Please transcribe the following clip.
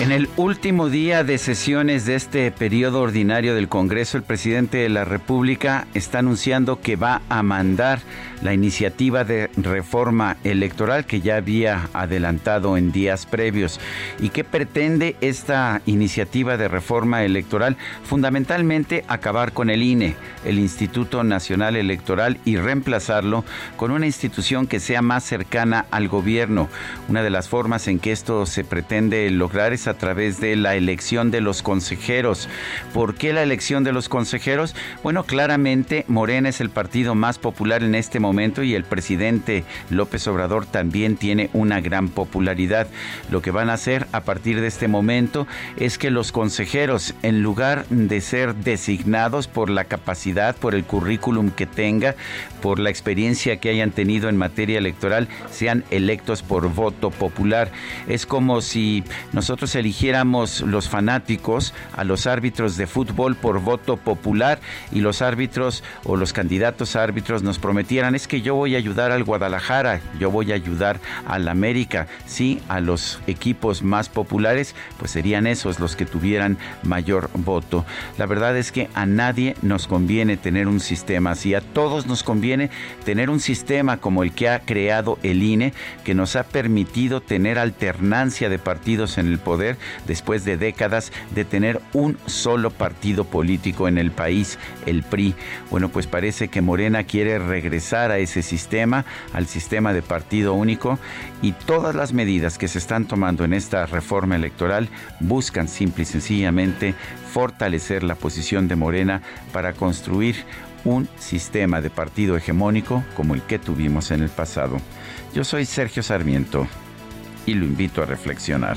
En el último día de sesiones de este periodo ordinario del Congreso, el presidente de la República está anunciando que va a mandar la iniciativa de reforma electoral que ya había adelantado en días previos. ¿Y qué pretende esta iniciativa de reforma electoral? Fundamentalmente acabar con el INE, el Instituto Nacional Electoral, y reemplazarlo con una institución que sea más cercana al gobierno. Una de las formas en que esto se pretende lograr es a través de la elección de los consejeros. ¿Por qué la elección de los consejeros? Bueno, claramente Morena es el partido más popular en este momento y el presidente López Obrador también tiene una gran popularidad. Lo que van a hacer a partir de este momento es que los consejeros, en lugar de ser designados por la capacidad, por el currículum que tenga, por la experiencia que hayan tenido en materia electoral, sean electos por voto popular. Es como si nosotros eligiéramos los fanáticos a los árbitros de fútbol por voto popular y los árbitros o los candidatos a árbitros nos prometieran es que yo voy a ayudar al Guadalajara, yo voy a ayudar al América, sí, a los equipos más populares, pues serían esos los que tuvieran mayor voto. La verdad es que a nadie nos conviene tener un sistema así, a todos nos conviene tener un sistema como el que ha creado el INE, que nos ha permitido tener alternancia de partidos en el poder después de décadas de tener un solo partido político en el país, el PRI. Bueno, pues parece que Morena quiere regresar a ese sistema, al sistema de partido único, y todas las medidas que se están tomando en esta reforma electoral buscan simple y sencillamente fortalecer la posición de Morena para construir un sistema de partido hegemónico como el que tuvimos en el pasado. Yo soy Sergio Sarmiento y lo invito a reflexionar.